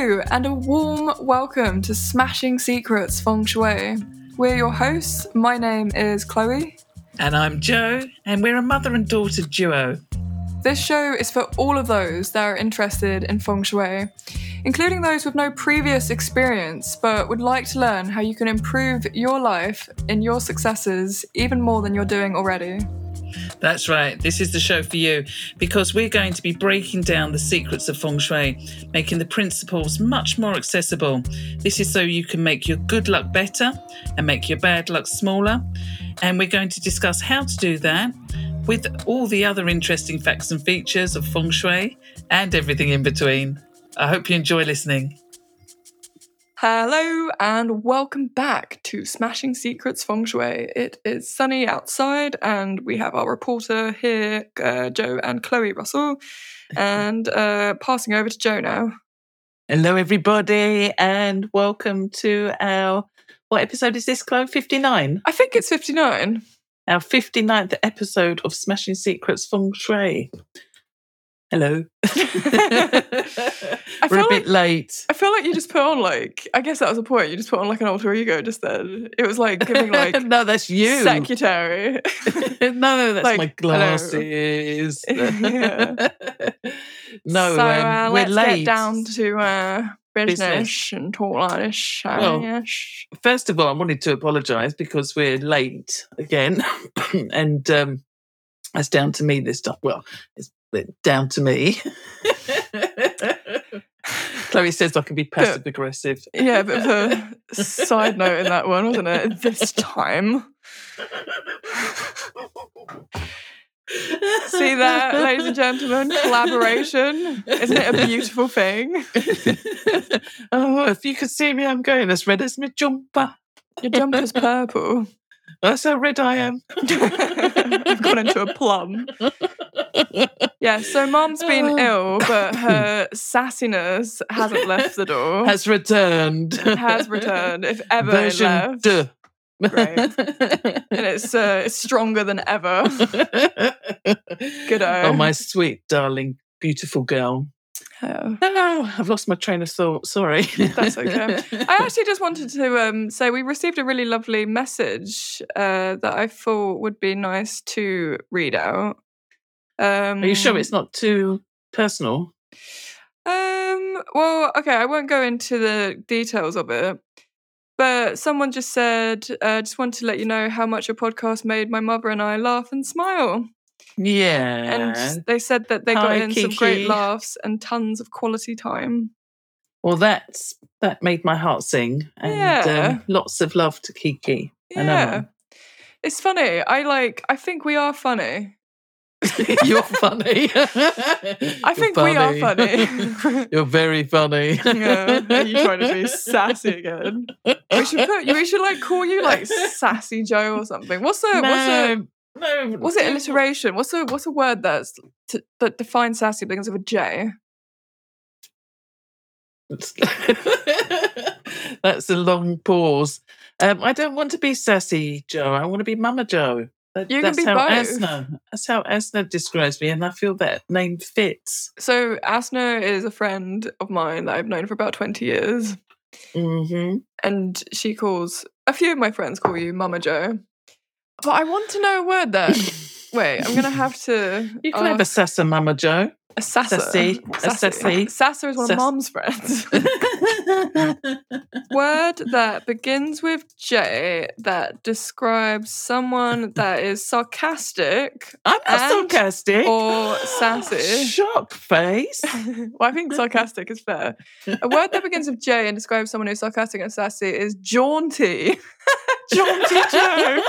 Hello, and a warm welcome to Smashing Secrets Feng Shui. We're your hosts. My name is Chloe. And I'm Jo, and we're a mother and daughter duo. This show is for all of those that are interested in Feng Shui, including those with no previous experience but would like to learn how you can improve your life in your successes even more than you're doing already. That's right. This is the show for you because we're going to be breaking down the secrets of feng shui, making the principles much more accessible. This is so you can make your good luck better and make your bad luck smaller. And we're going to discuss how to do that with all the other interesting facts and features of feng shui and everything in between. I hope you enjoy listening. Hello and welcome back to Smashing Secrets Feng Shui. It is sunny outside and we have our reporter here, uh, Jo and Chloe Russell, and uh, passing over to Jo now. Hello, everybody, and welcome to our what episode is this, Chloe? 59? I think it's 59. Our 59th episode of Smashing Secrets Feng Shui. Hello. I We're a bit like- late. I feel like you just put on like I guess that was the point. You just put on like an alter ego just then. It was like giving like no, that's you. secretary. no, no, that's Like, my glasses. Yeah. no, so um, uh, we're let's late. get down to uh, business, and talk like this. Well. First of all, I wanted to apologise because we're late again, and um, that's down to me this time. Well, it's down to me. Chloe says I can be passive aggressive. Yeah, but bit of a side note in that one, wasn't it? This time. See that, ladies and gentlemen? Collaboration. Isn't it a beautiful thing? oh, if you could see me, I'm going as red as my jumper. Your jumper's purple. That's how red I am. I've gone into a plum. Yeah, so mom's been ill, but her sassiness hasn't left the door. Has returned. Has returned, if ever Version left. deux. Right. And it's, uh, it's stronger than ever. Good Oh, my sweet, darling, beautiful girl. Oh, Oh, I've lost my train of thought. Sorry. That's okay. I actually just wanted to um, say we received a really lovely message uh, that I thought would be nice to read out. Um, Are you sure it's not too personal? Um. Well, okay. I won't go into the details of it, but someone just said, uh, "Just wanted to let you know how much your podcast made my mother and I laugh and smile." Yeah. And they said that they got Hi, in some great laughs and tons of quality time. well, that's that made my heart sing. And Yeah. um, lots of love to Kiki. I Yeah, it's funny. I like. I think we are funny. You're funny. I think we are funny. You're very funny. yeah, are you trying to be sassy again? We should put. We should like call you like sassy Jo or something. What's the what's the no, no. What's it alliteration? What's a what's a word that's t- that defines sassy begins with a J? That's a long pause. Um, I don't want to be sassy, Jo. I want to be Mama Jo. That- You can that's be how both. Asna. That's how Asna describes me, and I feel that name fits. So Asna is a friend of mine that I've known for about twenty years, hmm and she calls a few of my friends call you Mama Jo. But I want to know a word there. Wait, I'm gonna have to. You can have a sassa, Mama Jo. A sassy, a sassy. Sasser is one Sass- of Mom's friends. word that begins with J that describes someone that is sarcastic I'm not And- sarcastic. or sassy. Shock face. well, I think sarcastic is fair. A word that begins with J and describes someone who's sarcastic and sassy is jaunty. Jaunty Jo.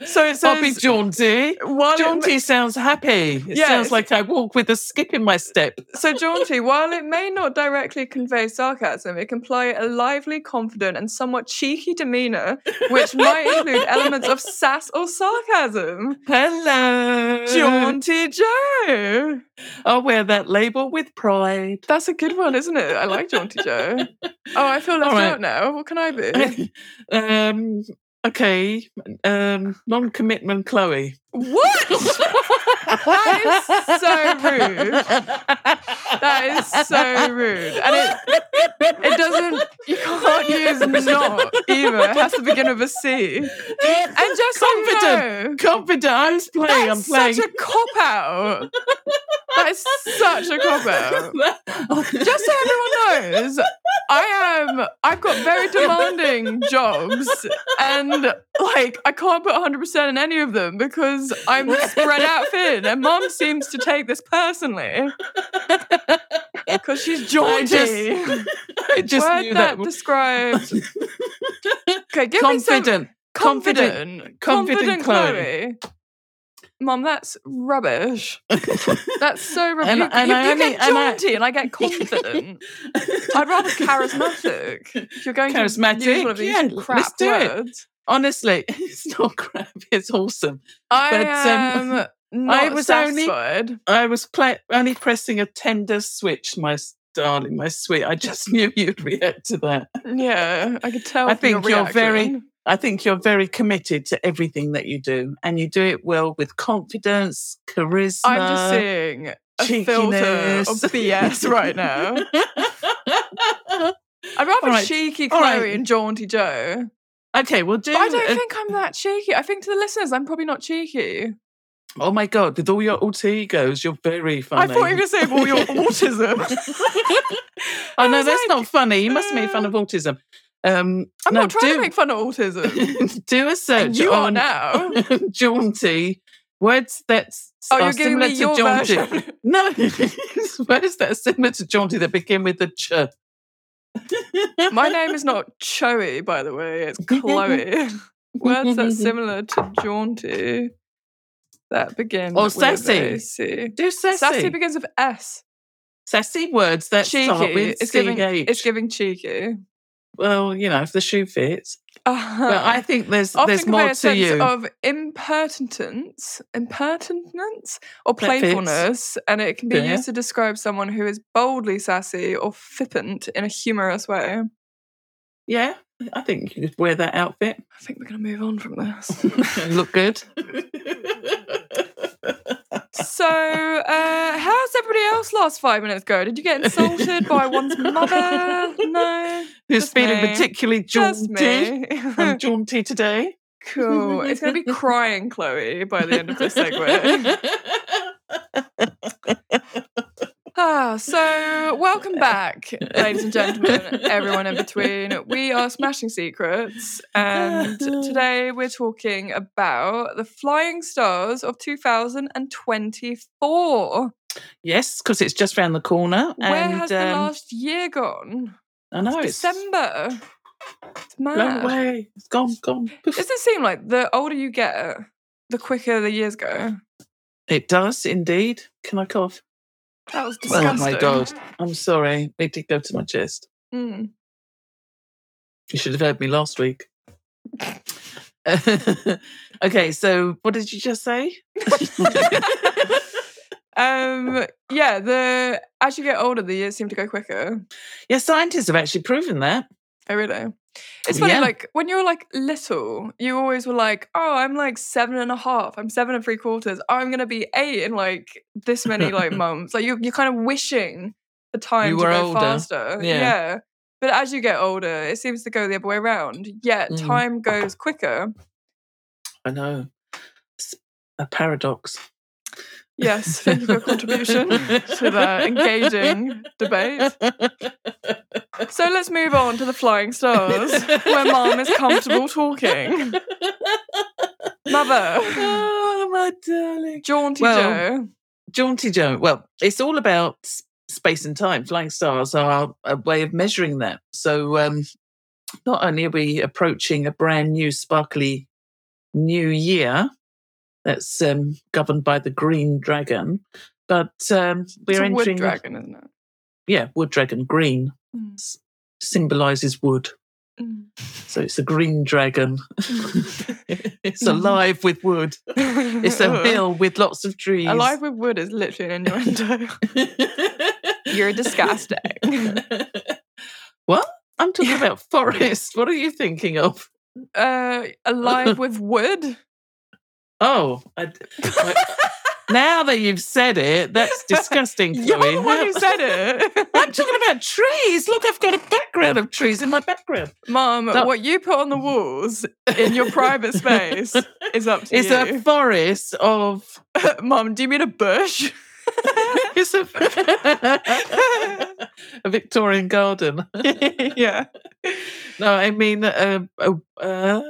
So it I'll be jaunty. while it Jaunty sounds happy. It sounds like I walk with a skip in my step. So jaunty, while it may not directly convey sarcasm, it can imply a lively, confident, and somewhat cheeky demeanour, which might include elements of sass or sarcasm. Hello. Jaunty Jo. I'll wear that label with pride. That's a good one, isn't it? I like Jaunty Jo. Oh, I feel left right. out now. What can Um, Okay, um, non-commitment, Chloe. What? that is so rude. That is so rude. And it it doesn't you can't use not either. It has to begin with a C. And just so you confident, know, confident. I was playing. that's I'm playing. such a cop out. That is such a cop out. Just so everyone knows, I am. I've got very demanding jobs, and like I can't put 100 percent in any of them because I'm spread out thin. And Mum seems to take this personally because she's jaunty. just- I just Word knew that, that. describes. Okay, give me some confident, confident, confident, confident Chloe. Mum, that's rubbish. That's so rubbish. And- you and you- I you only- get and I- jaunty and I get confident. I'd rather charismatic. If you're going to use Charismatic? one of these Yeah, crap let's do it. Honestly, it's not crap. It's awesome. I But, am um, not I was only- I was play- only pressing a tender switch, my darling, my sweet. I just knew you'd react to that. Yeah, I could tell. I think you're very- I think you're very committed to everything that you do, and you do it well with confidence, charisma. I'm just seeing a filter of. BS right now. I'd rather right, cheeky Chloe right. and jaunty Jo. Okay, we'll do. But I don't a- think I'm that cheeky. I think to the listeners, I'm probably not cheeky. oh my god, with all your alter egos, you're very funny. I thought you were going to say all your autism. oh no, that's like, not funny. You must make fun of autism. Um, I'm no, not trying do, to make fun of autism. do a search And you are on now. jaunty words that Oh, are you're giving similar me to your jaunty. version. No, words that are similar to jaunty that begin with the ch. My name is not Choey, by the way. It's Chloe. Words that similar to jaunty that begin Or with sassy. C. Do sassy. Sassy begins with S. Sassy words that start cheeky. with It's giving. It's giving cheeky. well, you know, if the shoe fits. But I uh-huh. think there's often there's more a to sense you. of impertinence, impertinence, or playfulness, and it can be Yeah. used to describe someone who is boldly sassy or flippant in a humorous way. yeah, I think you could wear that outfit. I think we're going to move on from this. Look good. so, uh, how's everybody else last five minutes go? Did you get insulted by one's mother? No, Who's feeling me. particularly jaunty? I'm jaunty today. cool. It's going to be crying, Chloe, by the end of this segue. Ah, so welcome back, ladies and gentlemen, everyone in between. We are Smashing Secrets, and today we're talking about the flying stars of 2024. yes, because it's just round the corner. Where and, has the um, last year gone? I know it's December. It's mad. away. It's gone, gone. Poof. Does it seem like the older you get, the quicker the years go? It does indeed. Can I cough? That was Oh my god! I'm sorry. It did go to my chest. Mm. You should have heard me last week. okay, so what did you just say? um yeah the as you get older the years seem to go quicker yeah, scientists have actually proven that. oh really it's funny Yeah. like when you're like little you always were like oh i'm like seven and a half i'm seven and three quarters i'm gonna be eight in like this many like months like you, you're kind of wishing the time You to go older. faster Yeah. but as you get older it seems to go the other way around yet Mm. time goes quicker I know. It's a paradox. Yes thank you for your contribution to the engaging debate So let's move on to the flying stars, where mom is comfortable talking. Mother, oh, my darling. jaunty Well, Jo. Jaunty Jo. Well, it's all about space and time. Flying stars are a way of measuring that. So, um, not only are we approaching a brand new, sparkly new year that's um, governed by the green dragon, but um, It's we're a wood dragon, isn't it? Yeah, wood dragon. Green Mm. symbolizes wood. Mm. So it's a green dragon. it's alive with wood. It's a hill with lots of trees. Alive with wood is literally an innuendo. You're disgusting. what? I'm talking about forest. What are you thinking of? uh, alive with wood. Oh, I, now that you've said it, that's disgusting, You're the one who said it. I'm talking about trees. Look, I've got a background of trees in my background. Mom, what you put on the walls in your private space is up to It's you. It's a forest of. Mom, do you mean a bush? It's a, a Victorian garden. yeah. No, I mean a, a, uh,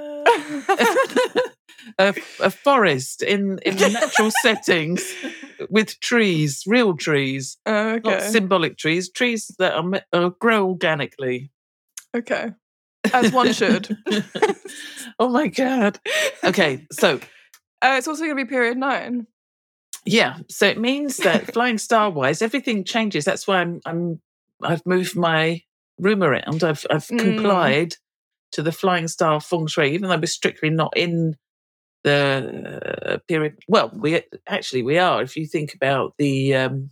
a, a forest in in natural settings with trees, real trees, okay. not symbolic trees, trees that are, uh, grow organically. okay. As one should. oh my god. Okay, so Uh, it's also going to be period nine. yeah, so it means that flying star wise, everything changes. That's why I'm I'm I've moved my room around. I've I've Mm. complied to the flying star feng shui, even though we're strictly not in the uh, period. Well, we actually we are. If you think about the um,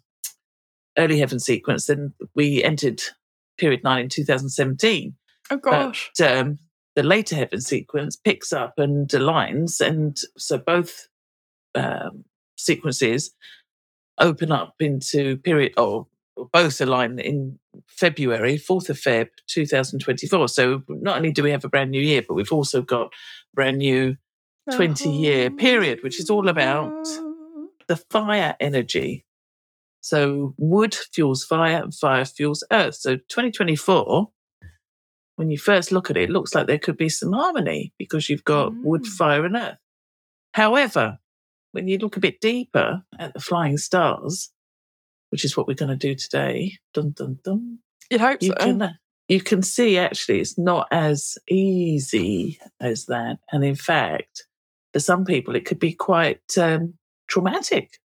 early heaven sequence, then we entered period nine in 2017. Oh gosh. But, um, the later heaven sequence picks up and aligns, and so both um, sequences open up into period, or both align in February, 4th of Feb 2024. So not only do we have a brand new year, but we've also got brand new 20 year period, which is all about the fire energy. So wood fuels fire and fire fuels earth. So 2024, when you first look at it, it looks like there could be some harmony because you've got wood, Mm. fire, and earth. However, when you look a bit deeper at the flying stars, which is what we're going to do today, dun dun dun, hope you so. can you can see actually it's not as easy as that, and in fact, for some people it could be quite um, traumatic.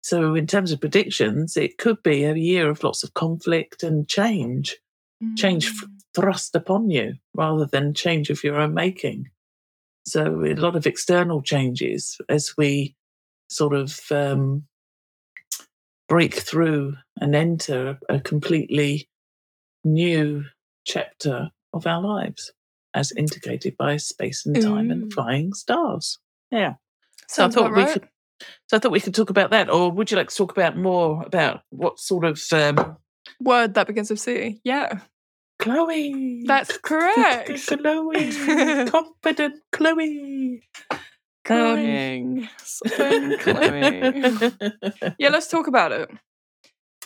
So, in terms of predictions, it could be a year of lots of conflict and change, change f- thrust upon you rather than change of your own making. So, a lot of external changes as we sort of um, break through and enter a completely new chapter of our lives, as indicated by space and time and flying stars. Yeah. So Sounds I thought about we right. could. So I thought we could talk about that, or would you like to talk about more about what sort of um, Word that begins with C. Yeah. Chloe? That's correct. Chloe, confident Chloe. Something Chloe. Yeah, let's talk about it.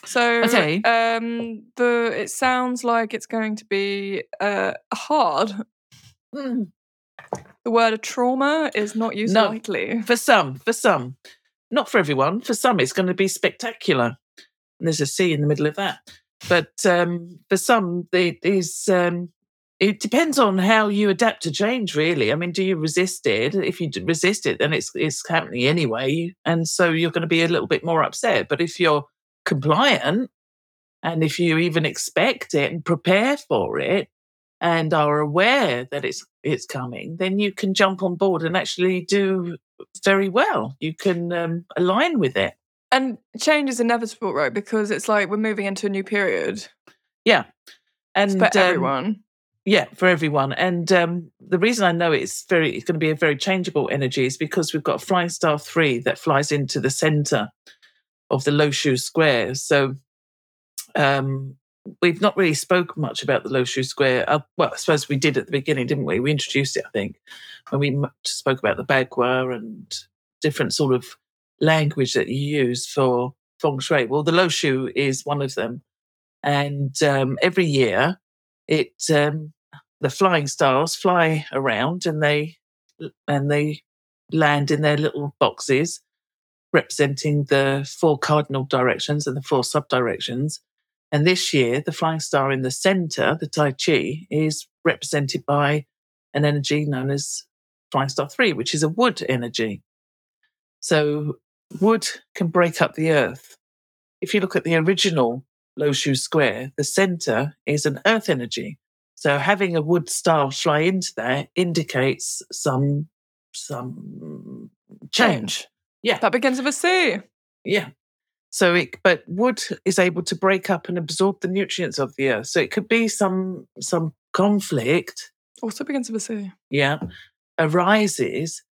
So, Okay. um, the it sounds like it's going to be uh, hard. Mm. The word trauma is not used No. lightly. For some, for some, not for everyone. For some, it's going to be spectacular. And there's a C in the middle of that. But um, for some, it is. Um, it depends on how you adapt to change. Really, I mean, do you resist it? If you resist it, then it's it's happening anyway, and so you're going to be a little bit more upset. But if you're compliant, and if you even expect it and prepare for it, and are aware that it's it's coming, then you can jump on board and actually do very well. You can um, align with it. And change is inevitable, right? Because it's like we're moving into a new period. Yeah, and It's for um, everyone. Yeah, for everyone. And um, the reason I know it's very it's going to be a very changeable energy is because we've got Flying Star three that flies into the center of the Lo Shu Square. So um, we've not really spoken much about the Lo Shu Square. Uh, well, I suppose we did at the beginning, didn't we? We introduced it, I think, when we spoke about the Bagua and different sort of language that you use for feng shui. Well, the Lo Shu is one of them, and um, every year it um, the flying stars fly around and they and they land in their little boxes representing the four cardinal directions and the four sub directions and this year the flying star in the center the tai chi is represented by an energy known as flying star 3 which is a wood energy so wood can break up the earth if you look at the original Lo Shu square the center is an earth energy so having a wood star fly into there indicates some some change. Yeah, That begins with a C. yeah. So it, but wood is able to break up and absorb the nutrients of the earth. So it could be some some conflict Also begins with a C. yeah, arises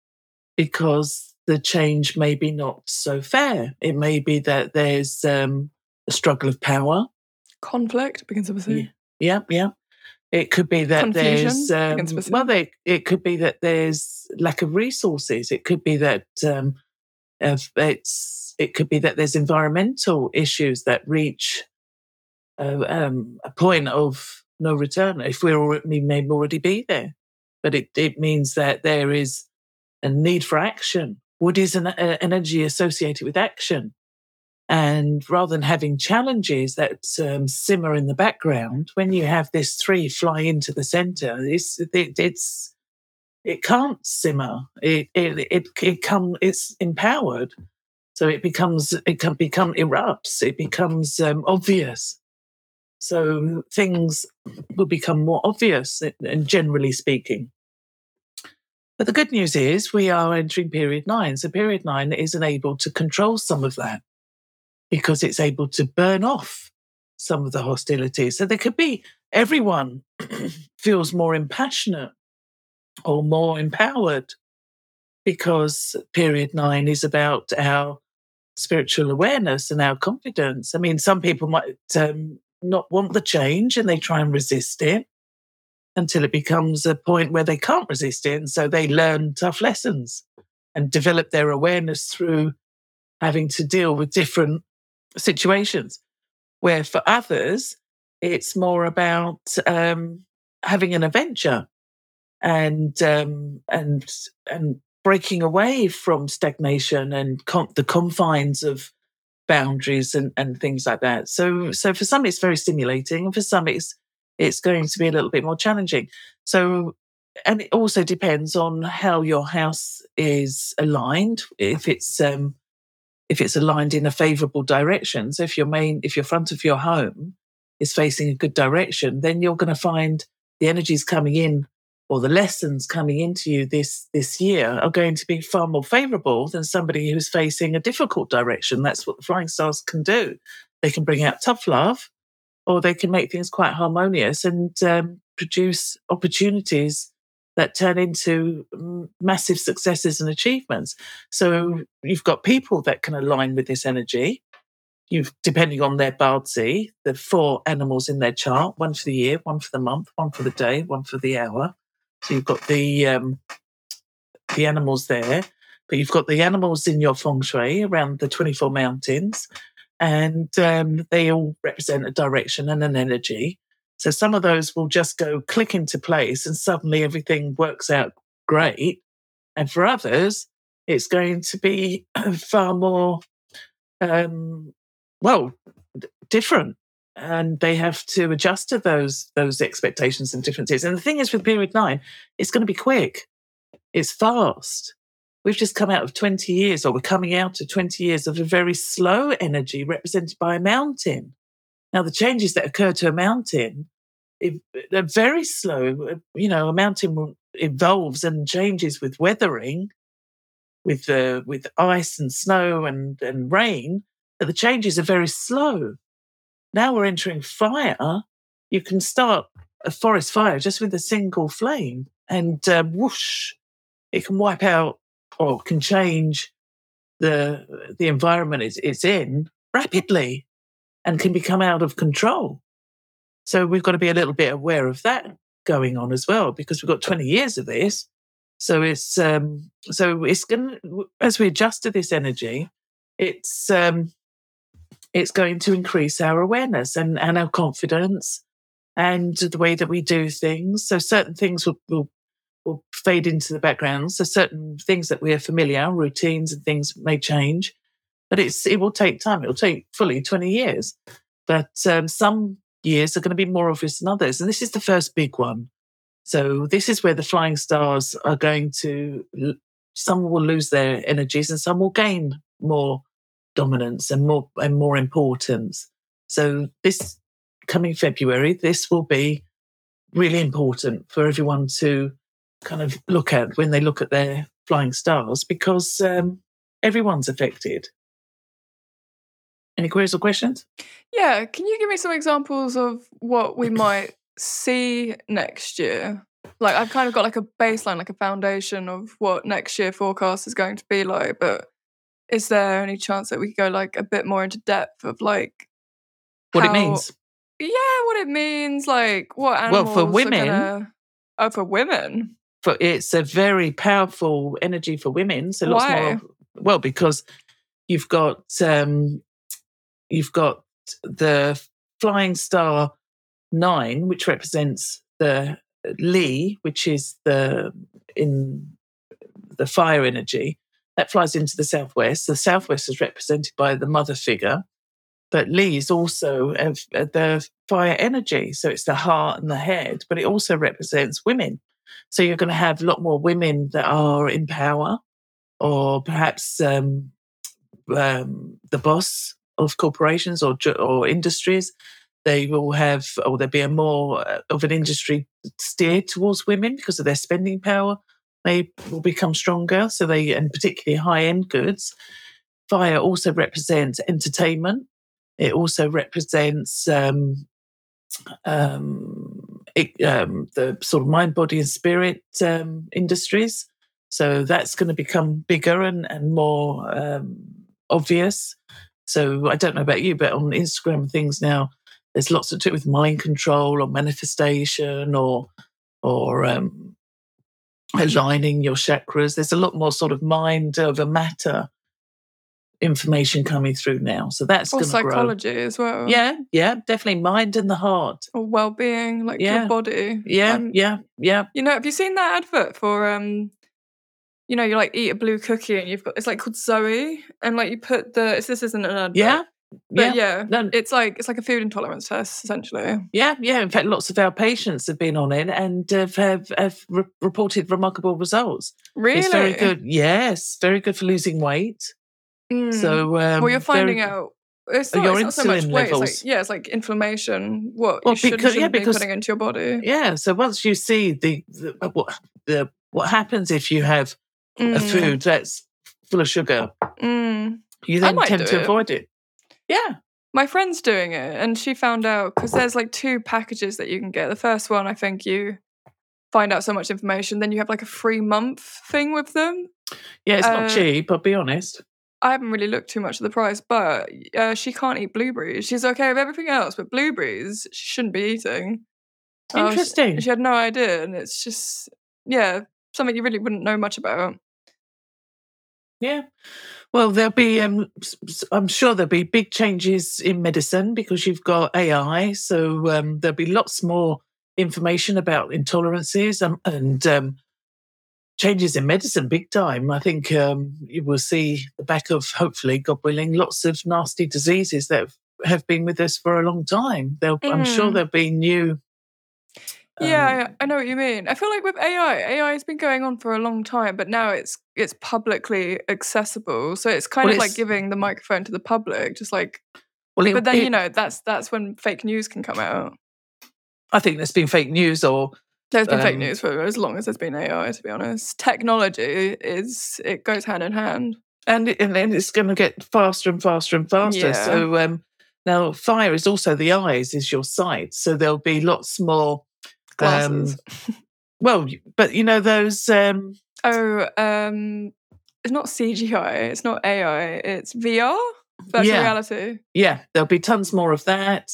because the change may be not so fair. It may be that there's um, a struggle of power. Conflict begins with a C. Yeah, yeah. It could be that Confusion there's um, begins with a C. well, they, it could be that there's lack of resources. It could be that um, if it's it could be that there's environmental issues that reach uh, um, a point of no return. If we're already, we may already be there, but it it means that there is a need for action. What is an uh, energy associated with action. And rather than having challenges that um, simmer in the background, when you have this three fly into the center, it's it, it's it can't simmer. It it it, it come it's empowered, so it becomes it can become erupts. It becomes um, obvious. So things will become more obvious, and generally speaking. But the good news is we are entering period nine. So period nine is able to control some of that because it's able to burn off some of the hostility. So there could be everyone feels more impassionate or more empowered because period nine is about our spiritual awareness and our confidence. I mean, some people might um, not want the change and they try and resist it until it becomes a point where they can't resist it. And so they learn tough lessons and develop their awareness through having to deal with different situations. Where for others, it's more about um, having an adventure and um, and and breaking away from stagnation and con- the confines of boundaries and, and things like that. So so for some it's very stimulating, and for some it's it's going to be a little bit more challenging. So and it also depends on how your house is aligned. If it's um, if it's aligned in a favorable direction. So if your main, if your front of your home is facing a good direction, then you're going to find the energies coming in or the lessons coming into you this, this year are going to be far more favorable than somebody who's facing a difficult direction. That's what the flying stars can do. They can bring out tough love or they can make things quite harmonious and um, produce opportunities that turn into massive successes and achievements. So you've got people that can align with this energy. You've, depending on their BaZi, the four animals in their chart, one for the year, one for the month, one for the day, one for the hour. So you've got the, um, the animals there, but you've got the animals in your feng shui around the 24 mountains and um, they all represent a direction and an energy. So some of those will just go click into place and suddenly everything works out great. And for others, it's going to be far more, um, well, different. And they have to adjust to those those expectations and differences. And the thing is with period nine, it's going to be quick. It's fast. We've just come out of 20 years, or we're coming out of 20 years of a very slow energy represented by a mountain. Now, the changes that occur to a mountain, they're very slow. You know, a mountain evolves and changes with weathering, with uh, with ice and snow and, and rain, but the changes are very slow. Now we're entering fire. You can start a forest fire just with a single flame, and uh, whoosh, it can wipe out or can change the the environment it's, it's in rapidly and can become out of control. So we've got to be a little bit aware of that going on as well, because we've got 20 years of this. So it's um, so it's going as we adjust to this energy, it's um, it's going to increase our awareness and, and our confidence and the way that we do things. So certain things will, will will fade into the background. So certain things that we're familiar, routines and things may change but it's it will take time. It will take fully 20 years. But um, some years are going to be more obvious than others. And this is the first big one. So this is where the flying stars are going to, some will lose their energies and some will gain more dominance and more, and more importance. So this coming February, this will be really important for everyone to kind of look at when they look at their flying stars because um, everyone's affected. Any queries or questions? Yeah, can you give me some examples of what we might see next year? like I've kind of got like a baseline, like a foundation of what next year forecast is going to be like. But is there any chance that we could go like a bit more into depth of like What how- it means. Yeah, what it means, like what animals. Well, for women- gonna- oh, for women. For it's a very powerful energy for women. So lots Why? more. Well, because you've got um, you've got the flying star nine, which represents the Li, which is the in the fire energy that flies into the southwest. The southwest is represented by the mother figure, but Li is also uh, the fire energy. So it's the heart and the head, but it also represents women. So you're going to have a lot more women that are in power, or perhaps um, um, the boss of corporations or or industries. They will have, or there'll be a more uh, of an industry steered towards women because of their spending power. They will become stronger. So they, and particularly high end goods. Fire also represents entertainment. It also represents um, um, it, um, the sort of mind, body, and spirit um, industries. So that's going to become bigger and, and more um, obvious. So I don't know about you, but on Instagram things now, there's lots of to do with mind control or manifestation or or um, aligning your chakras. There's a lot more sort of mind over matter information coming through now. So that's Or to grow. psychology as well. Yeah, yeah, definitely mind and the heart. Or well being, like Yeah. your body. Yeah, Um, yeah, yeah. You know, have you seen that advert for um you know, you like eat a blue cookie and you've got it's like called Zoe and like you put the it's, this isn't an advert. Yeah, But yeah. yeah. No, It's like it's like a food intolerance test, essentially. Yeah, yeah. In fact, lots of our patients have been on it and have, have, have re- reported remarkable results. Really? It's very good. Yes, very good for losing weight. Mm. So, um, well, you're finding very- out. It's Oh, not, your it's not so much insulin weight. It's levels. like, yeah, it's like inflammation. What Well, you should, because- yeah, shouldn't be because- putting into your body. Yeah. So once you see the, the uh, what the what happens if you have a Mm, food that's full of sugar, mm. you then tend to it. avoid it. Yeah. My friend's doing it, and she found out because there's like two packages that you can get. The first one, I think you find out so much information, then you have like a free month thing with them. Yeah, it's Uh, not cheap, I'll be honest. I haven't really looked too much at the price, but uh, she can't eat blueberries. She's okay with everything else, but blueberries she shouldn't be eating. Uh, Interesting. She had no idea, and it's just yeah, something you really wouldn't know much about. Yeah. Well, there'll be, um, I'm sure there'll be big changes in medicine because you've got AI. So um, there'll be lots more information about intolerances um, and um, changes in medicine big time. I think um, you will see the back of, hopefully, God willing, lots of nasty diseases that have, have been with us for a long time. There'll, I'm sure Mm. there'll be new. Yeah, um, I I know what you mean. I feel like with AI, AI has been going on for a long time, but now it's it's publicly accessible. So it's kind Well, of like giving the microphone to the public, just like. well, it- But then it- you know that's that's when fake news can come out. I think there's been fake news or There's been fake Um, news for as long as there's been AI. To be honest, technology is it goes hand in hand. and it, and then it's going to get faster and faster and faster. Yeah. So um, now fire is also the eyes, is your sight. So there'll be lots more. Glasses. Well, but you know those. Um, oh, um, it's not CGI. It's not AI. It's VR, virtual Yeah. reality. yeah, there'll be tons more of that.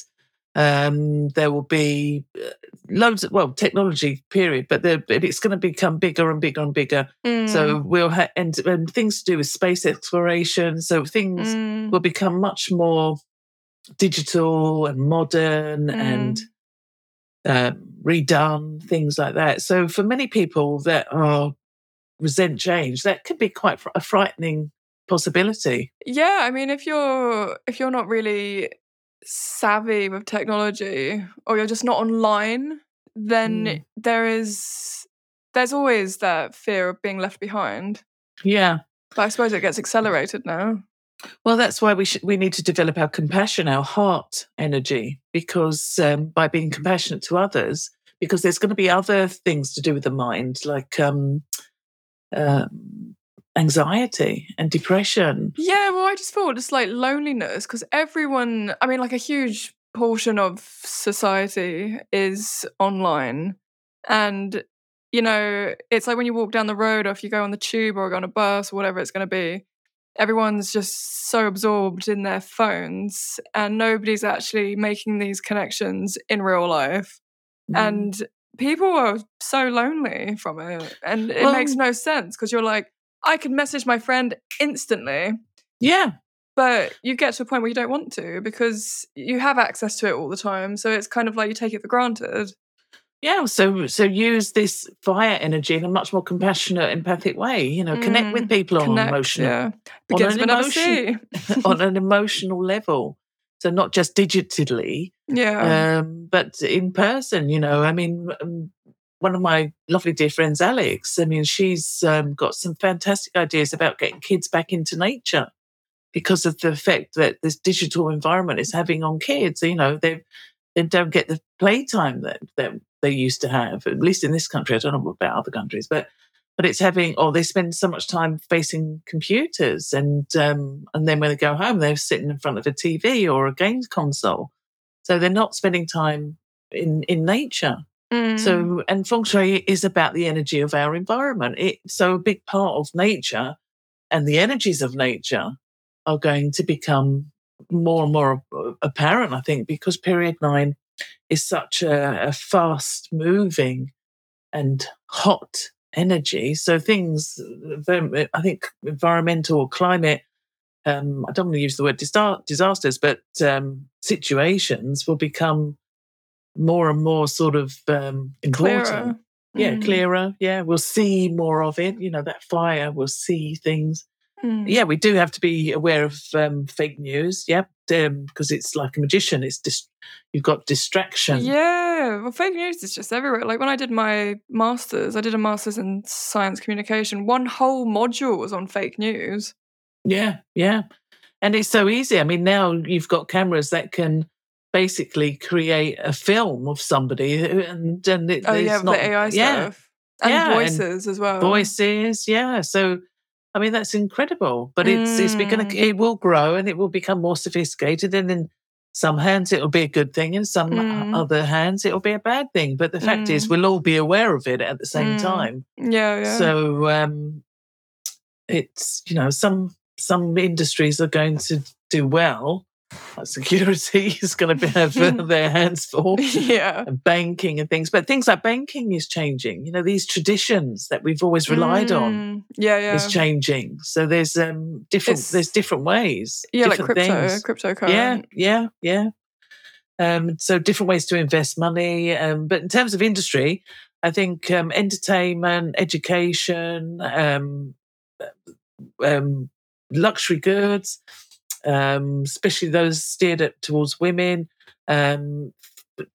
Um, there will be uh, loads of well technology period, but there, it's going to become bigger and bigger and bigger. So Mm, we'll ha- and, and things to do with space exploration. So things mm, will become much more digital and modern and um, redone, things like that. So for many people that are resent change, that could be quite a frightening possibility. yeah, I mean, if you're if you're not really savvy with technology, or you're just not online, then Mm. there is there's always that fear of being left behind. Yeah. But I suppose it gets accelerated now. Well, that's why we should, we need to develop our compassion, our heart energy, because um, by being compassionate to others, because there's going to be other things to do with the mind, like um, um, anxiety and depression. Yeah, well, I just thought it's like loneliness because everyone, I mean, like a huge portion of society is online. And you know, it's like when you walk down the road or if you go on the tube or go on a bus or whatever it's going to be, everyone's just so absorbed in their phones and nobody's actually making these connections in real life. Mm. And people are so lonely from it. And it Well- makes no sense because you're like, I can message my friend instantly, yeah, but you get to a point where you don't want to because you have access to it all the time. So it's kind of like you take it for granted. Yeah. So so use this fire energy in a much more compassionate, empathic way. You know, connect with people on Connect, emotional yeah. Begins an emotion- on an emotional level. So not just digitally, Yeah. um, but in person. You know, I mean, um, one of my lovely dear friends, Alex. I mean, she's um, got some fantastic ideas about getting kids back into nature because of the effect that this digital environment is having on kids. You know, they they don't get the playtime that that they used to have. At least in this country, I don't know about other countries, but but it's having or they spend so much time facing computers and um, and then when they go home they're sitting in front of a TV or a games console so they're not spending time in in nature Mm. so and feng shui is about the energy of our environment it so a big part of nature and the energies of nature are going to become more and more apparent I think because period 9 is such a, a fast moving and hot energy. So things, I think, environmental or climate. Um, I don't want to use the word disa- disasters, but um, situations will become more and more sort of um, important. clearer. Yeah, Mm. clearer. Yeah, we'll see more of it. You know, that fire. We'll see things. Mm. Yeah, we do have to be aware of um, fake news. Yeah, because it's like a magician. It's dis- you've got distraction. Yeah, well, fake news is just everywhere. Like when I did my masters, I did a masters in science communication. One whole module was on fake news. Yeah, yeah. And it's so easy. I mean, now you've got cameras that can basically create a film of somebody and, and it, Oh yeah, not, the AI yeah, stuff and Yeah, and voices as well. voices. Yeah. So, I mean, that's incredible, but it's, it's going Mm. to, it will grow and it will become more sophisticated. And in some hands, it'll be a good thing. In some Mm. other hands, it'll be a bad thing. But the fact is, Mm. we'll all be aware of it at the same Mm. time. Yeah, yeah. So um, it's you know some some industries are going to do well. Like security is going to have uh, their hands full. yeah. and Banking and things, but things like banking is changing. You know, these traditions that we've always relied on Mm. Yeah, yeah. is changing. So there's um different It's- there's different ways. yeah, like different crypto, things. cryptocurrency. Yeah, yeah, yeah. Um, so different ways to invest money. Um, but in terms of industry, I think um, entertainment, education, um, um, luxury goods, um, especially those steered at, towards women. Um,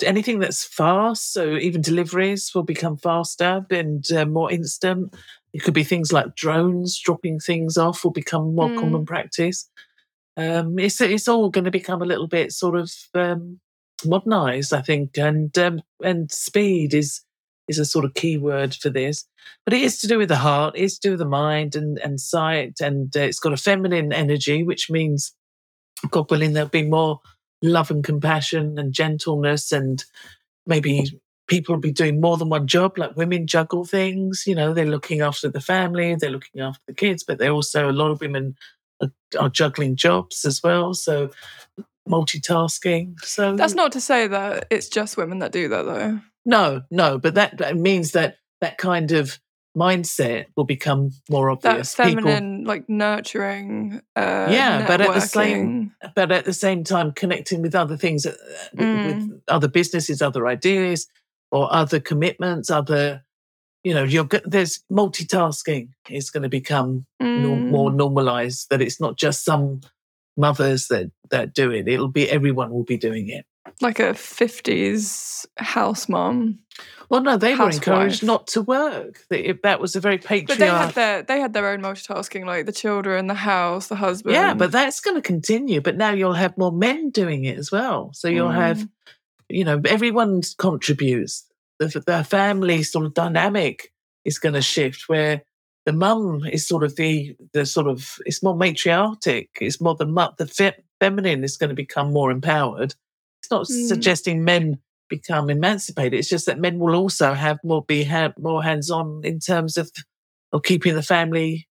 anything that's fast, so even deliveries will become faster and uh, more instant. It could be things like drones dropping things off will become more Mm. common practice. Um, it's it's all going to become a little bit sort of um, modernized, I think, and um, and speed is is a sort of key word for this. But it is to do with the heart, it's to do with the mind and and sight, and uh, it's got a feminine energy, which means, God willing, there'll be more love and compassion and gentleness, and maybe people will be doing more than one job. Like women juggle things, you know, they're looking after the family, they're looking after the kids, but they're also a lot of women are, are juggling jobs as well. So multitasking. So That's not to say that it's just women that do that though. no, no, but that, that means that that kind of mindset will become more That obvious. People, feminine, like nurturing. Uh, Yeah, but at the same- but at the same time, connecting with other things, uh, with, Mm. with other businesses, other ideas, or other commitments, other, you know, you're there's multitasking is going to become nor- Mm. more normalized. That it's not just some mothers that that do it; it'll be everyone will be doing it. Like a 50s house mom. Well, no, they were encouraged not to work. That, was a very But they had their they had their own multitasking, like the children, the house, the husband. Yeah, but that's going to continue. But now you'll have more men doing it as well. So you'll have, Mm. you know, everyone contributes. The, the family sort of dynamic is going to shift where the mum is sort of the the sort of it's more matriarchic. It's more the the fe- feminine is going to become more empowered. It's not Mm. suggesting men become emancipated. It's just that men will also have more be have more hands on in terms of of keeping the family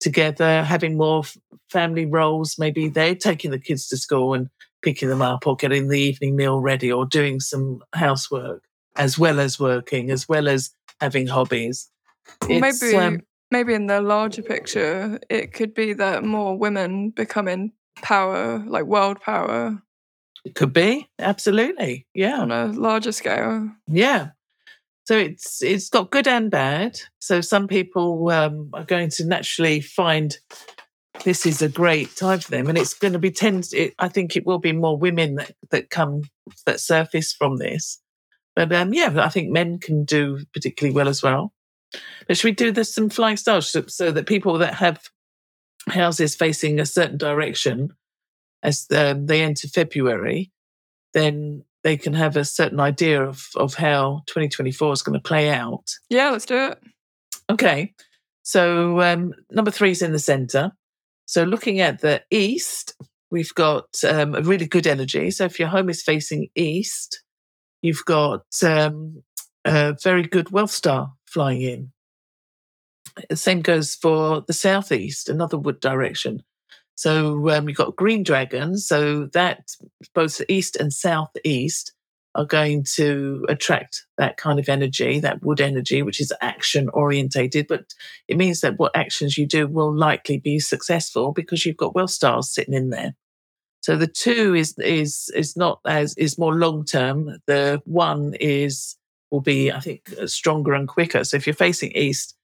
together, having more f- family roles. Maybe they're taking the kids to school and picking them up, or getting the evening meal ready, or doing some housework as well as working, as well as having hobbies. Well, maybe um, maybe in the larger picture, it could be that more women becoming power, like world power, it could be absolutely, yeah. on a larger scale. Yeah. So it's it's got good and bad. So some people um, are going to naturally find this is a great time for them, and it's going to be tend. It, I think it will be more women that that come that surface from this. But um, yeah, I think men can do particularly well as well. But should we do this some flying stars so, so that people that have houses facing a certain direction as um, they enter February, then they can have a certain idea of, of how 2024 is going to play out. Yeah, let's do it. Okay. So um, number three is in the center. So looking at the east, we've got um, a really good energy. So if your home is facing east, you've got um, a very good wealth star flying in. The same goes for the southeast, another wood direction. So um, you've got green dragon. So that both the east and southeast are going to attract that kind of energy, that wood energy, which is action orientated. But it means that what actions you do will likely be successful because you've got well stars sitting in there. So the two is is is not as is more long term. The one is will be I think stronger and quicker. So if you're facing east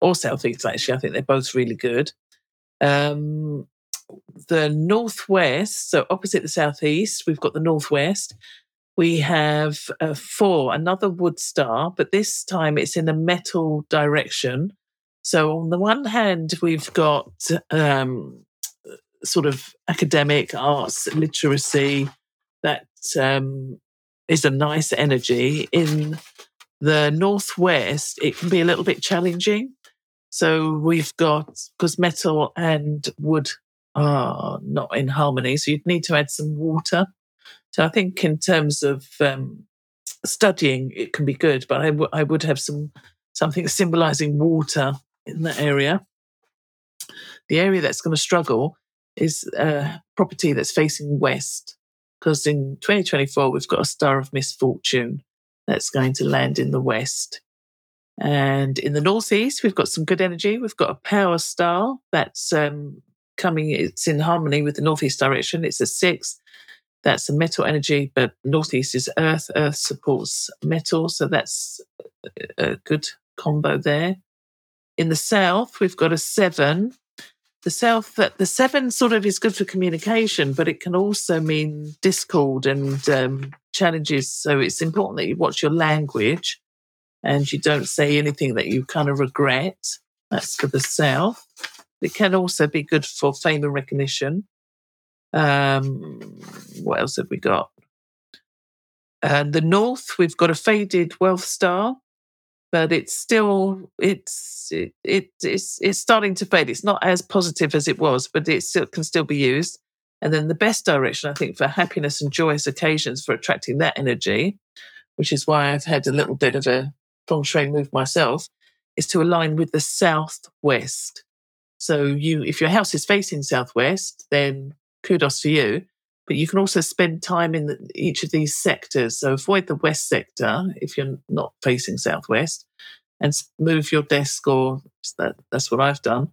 or southeast, actually, I think they're both really good. Um, the northwest, so opposite the southeast, we've got the northwest. We have uh, four, another wood star, but this time it's in a metal direction. So on the one hand, we've got um, sort of academic arts, literacy, that um, is a nice energy. In the northwest, it can be a little bit challenging. So we've got because metal and wood are not in harmony, so you'd need to add some water. So I think in terms of um, studying, it can be good, but I, w- I would have some something symbolizing water in that area. The area that's going to struggle is a property that's facing west, because in 2024 we've got a star of misfortune that's going to land in the west. And in the northeast, we've got some good energy. We've got a power star that's um, coming, it's in harmony with the northeast direction. It's a six. That's a metal energy, but northeast is earth. Earth supports metal. So that's a good combo there. In the south, we've got a seven. The south, that the seven sort of is good for communication, but it can also mean discord and um, challenges. So it's important that you watch your language and you don't say anything that you kind of regret. That's for the south. It can also be good for fame and recognition. Um, what else have we got? And the north, we've got a faded wealth star, but it's still it's it, it it's it's starting to fade. It's not as positive as it was, but it still can still be used. And then the best direction, I think, for happiness and joyous occasions for attracting that energy, which is why I've had a little bit of a feng shui move myself, is to align with the southwest. So you, if your house is facing southwest, then kudos for you. But you can also spend time in the, each of these sectors. So avoid the west sector if you're not facing southwest, and move your desk, or that, that's what I've done,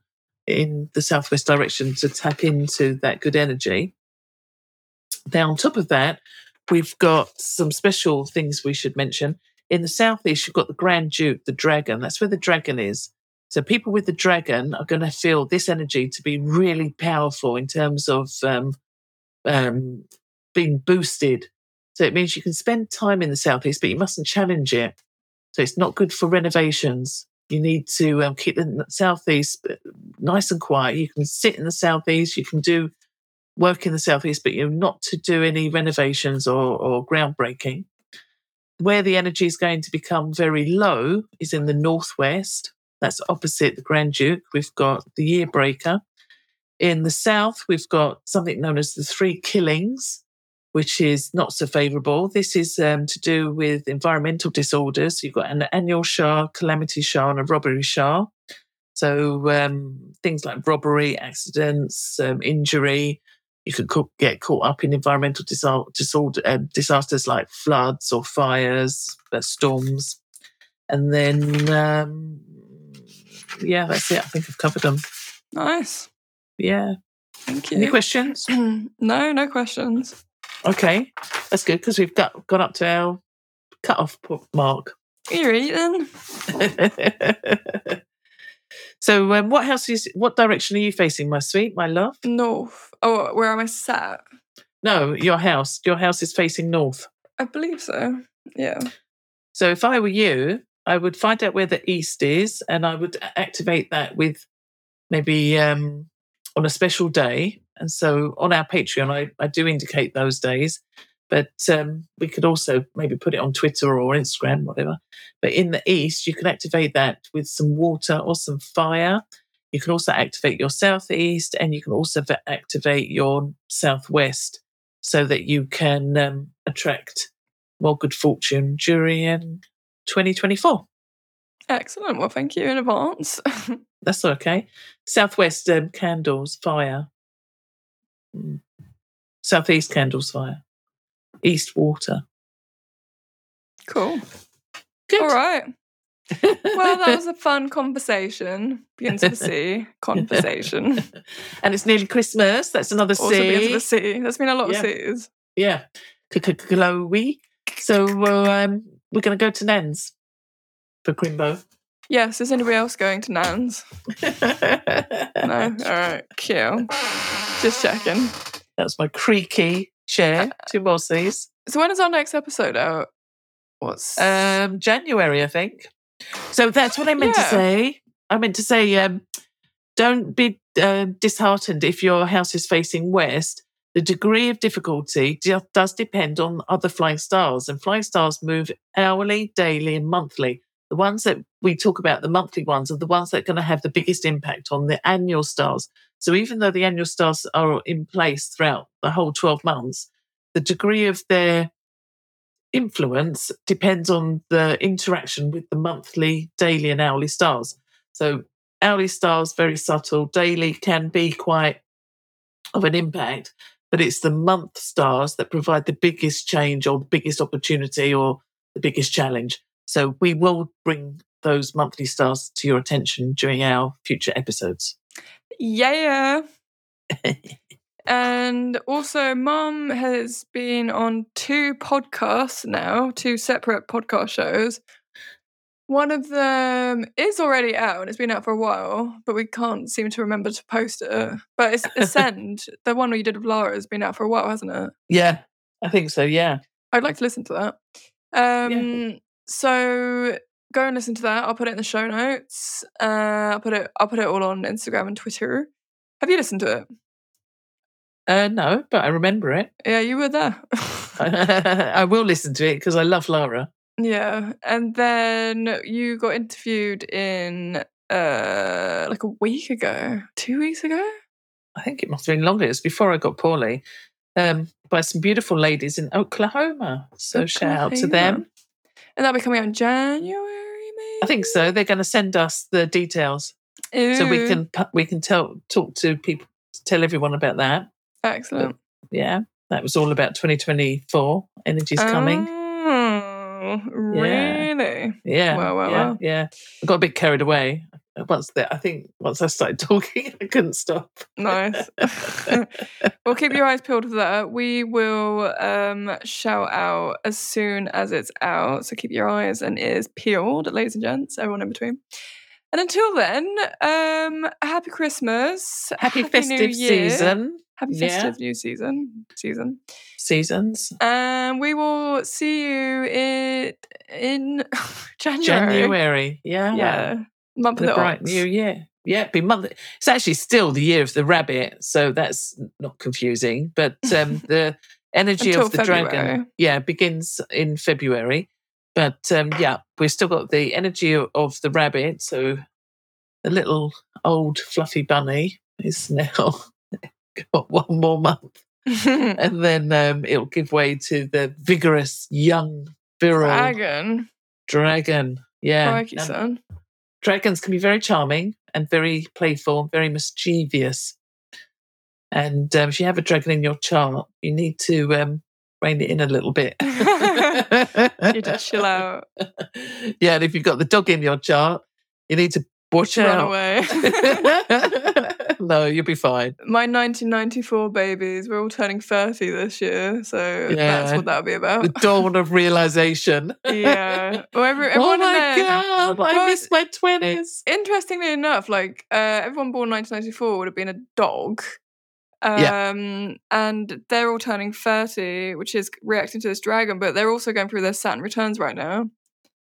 in the southwest direction to tap into that good energy. Now, on top of that, we've got some special things we should mention. In the southeast, you've got the Grand Duke, the dragon. That's where the dragon is. So people with the dragon are going to feel this energy to be really powerful in terms of um, um, being boosted. So it means you can spend time in the southeast, but you mustn't challenge it. So it's not good for renovations. You need to um, keep the southeast uh, nice and quiet. You can sit in the southeast. You can do work in the southeast, but you're not to do any renovations or, or groundbreaking. Where the energy is going to become very low is in the northwest. That's opposite the Grand Duke. We've got the Year Breaker. In the south, we've got something known as the Three Killings. which is not so favourable. This is um, to do with environmental disorders. You've got an annual Sha, calamity Sha, and a robbery Sha. So um, things like robbery, accidents, um, injury. You could co- get caught up in environmental disor- disorder, uh, disasters like floods or fires, uh, storms. And then, um, yeah, that's it. I think I've covered them. Nice. Yeah. Thank you. Any questions? no, no questions. Okay, that's good because we've got got up to our cut-off mark. You're eating. so, um, what house is? What direction are you facing, my sweet, my love? North. Oh, where am I sat? No, your house. Your house is facing north. I believe so. Yeah. So, if I were you, I would find out where the east is, and I would activate that with maybe um, on a special day. And so, on our Patreon, I, I do indicate those days. But um, we could also maybe put it on Twitter or Instagram, whatever. But in the east, you can activate that with some water or some fire. You can also activate your southeast, and you can also activate your southwest, so that you can um, attract more good fortune during 2024. Excellent. Well, thank you in advance. That's okay. Southwest um, candles, fire. Mm. Southeast candles, fire. East water. cool. Good. All right. Well, that was a fun conversation. Begins with a C. Conversation. and it's nearly Christmas. That's another Also begins with a C. C. There's been a lot Yeah. of C's. Yeah. Chloe. So um, we're going to go to Nan's for Crimbo. Yes. Is anybody else going to Nan's? No. All right. Cute. Just checking. That's my creaky chair. Two more C's. So when is our next episode out? What's Um, January, I think. So that's what I meant to say. I meant to say, um, don't be uh, disheartened if your house is facing west. The degree of difficulty does depend on other flying stars, and flying stars move hourly, daily, and monthly. The ones that we talk about, the monthly ones, are the ones that are going to have the biggest impact on the annual stars. So even though the annual stars are in place throughout the whole 12 months, the degree of their influence depends on the interaction with the monthly, daily, and hourly stars. So, hourly stars, very subtle, daily can be quite of an impact, but it's the month stars that provide the biggest change or the biggest opportunity or the biggest challenge. So, we will bring those monthly stars to your attention during our future episodes. Yeah. and also, Mum has been on two podcasts now, two separate podcast shows. One of them is already out and it's been out for a while, but we can't seem to remember to post it. But it's Ascend, the one we did with Lara, has been out for a while, hasn't it? Yeah, I think so. Yeah. I'd like to listen to that. Um, so go and listen to that. I'll put it in the show notes. Uh, I'll put it. I'll put it all on Instagram and Twitter. Have you listened to it? Uh, no, but I remember it. Yeah, you were there. I will listen to it because I love Lara. Yeah, and then you got interviewed in uh like a week ago, two weeks ago. I think it must have been longer. It was before I got poorly. Um, by some beautiful ladies in Oklahoma. So shout out to them. And that'll be coming out in January, maybe. I think so. They're going to send us the details so we can we can tell talk to people, tell everyone about that. excellent. Yeah, that was all about 2024. Energy's coming. Really? Yeah, Wow, wow, yeah, wow. yeah. I got a bit carried away. Once that, I think once I started talking, I couldn't stop. Nice. well, keep your eyes peeled for that. We will um, shout out as soon as it's out. So keep your eyes and ears peeled, ladies and gents, everyone in between. And until then, um, happy Christmas, Happy, New festive season. Happy Yeah. festive new season, season, Seasons. and we will see you in in January. January. Yeah. yeah, month of the the bright ox. new year. Yeah, be month. It's actually still the year of the rabbit, so that's not confusing. But um, the energy of the dragon, yeah, begins in February. But um, yeah, we've still got the energy of, the rabbit. So the little old fluffy bunny is now one more month. and then um, it'll give way to the vigorous, young, virile Dragon. dragon. Yeah. Um, son. dragons can be very charming and very playful, very mischievous. And um, if you have a dragon in your chart, you need to um, rein it in a little bit. You just chill out. Yeah, and if you've got the dog in your chart, you need to watch Run out. away. No, you'll be fine. My 1994 babies, we're all turning 30 this year, so that's what that'll be about. The dawn of realization. yeah. Well, every, oh everyone in my god, I Well, miss my twenties. interestingly enough, like uh, everyone born 1994 would have been a dog. Um, Yeah. and they're all turning 30, which is reacting to this dragon, but they're also going through their Saturn returns right now.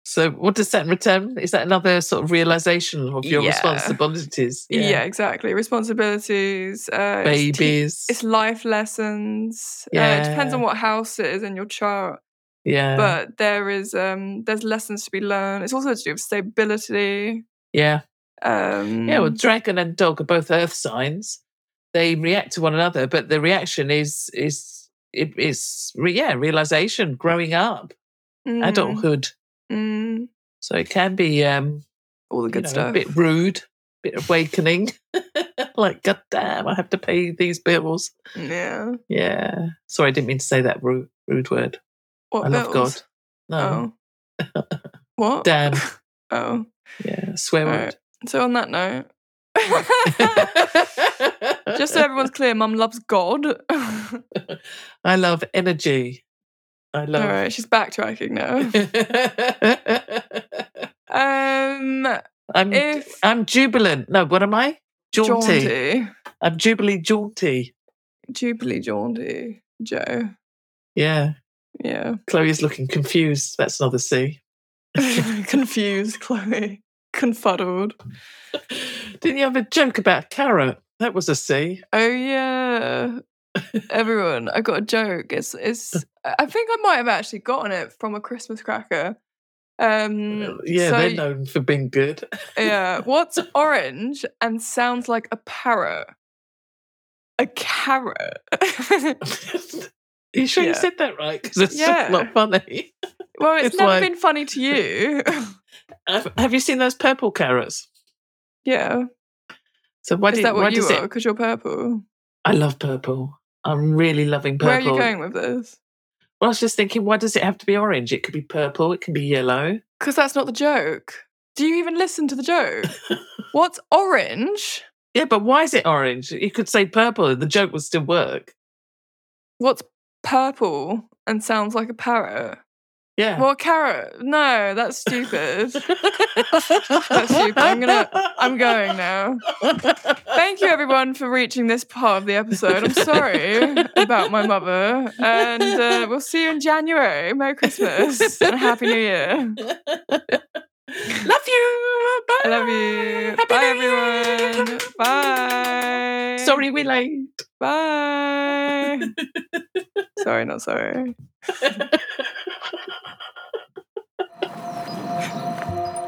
So, what does Saturn return? Is that another sort of realization of your Yeah. responsibilities? Yeah, exactly. Responsibilities, uh, it's te- babies. It's life lessons. Uh, it depends on what house it is in your chart. yeah, but there is um there's lessons to be learned it's also to do with stability yeah, um yeah. Well, dragon and dog are both Earth signs. They react to one another, but the reaction is is it is re- yeah realization, growing up, mm, adulthood. Mm, So it can be um all the good know, stuff a bit rude, bit awakening. like, God damn, I have to pay these bills. yeah Yeah. Sorry, I didn't mean to say that rude, rude word. what I love? God. No. oh what Damn. oh Yeah. Swear Right. word. so on that note just so everyone's clear mum loves god I love energy. I love. right she's backtracking now um I'm if I'm jubilant. No, what am I? Jaunty. jaunty I'm jubilee jaunty. jubilee jaunty joe Yeah. yeah Chloe's looking confused. That's another C. confused chloe confuddled Didn't you have a joke about carrot? That was a C. Oh yeah. Everyone, I got a joke. It's it's I think I might have actually gotten it from a Christmas cracker. Um yeah, so, they're known for being good. Yeah. What's orange and sounds like a parrot? A carrot. Are you sure you said that right? Because it's Yeah. not funny. well, it's, It's never like- been funny to you. Have have you seen those purple carrots? yeah. So why, Is do, that what you are? Because you're purple. I love purple. I'm really loving purple. Where are you going with this? Well, I was just thinking, why does it have to be orange? It could be purple. It could be yellow. Because that's not the joke. Do you even listen to the joke? What's orange? Yeah, but why is it orange? You could say purple. and The joke would still work. What's purple and sounds like a parrot? Yeah. What carrot? No, that's stupid. That's stupid. I'm gonna- I'm going now. Thank you, everyone, for reaching this part of the episode. I'm sorry about my mother, and uh, we'll see you in January. Merry Christmas and Happy New Year. love you. Bye. I love you. Happy Bye, New Year. everyone. Bye. Sorry, we're late. Bye. sorry, not sorry. Thank you.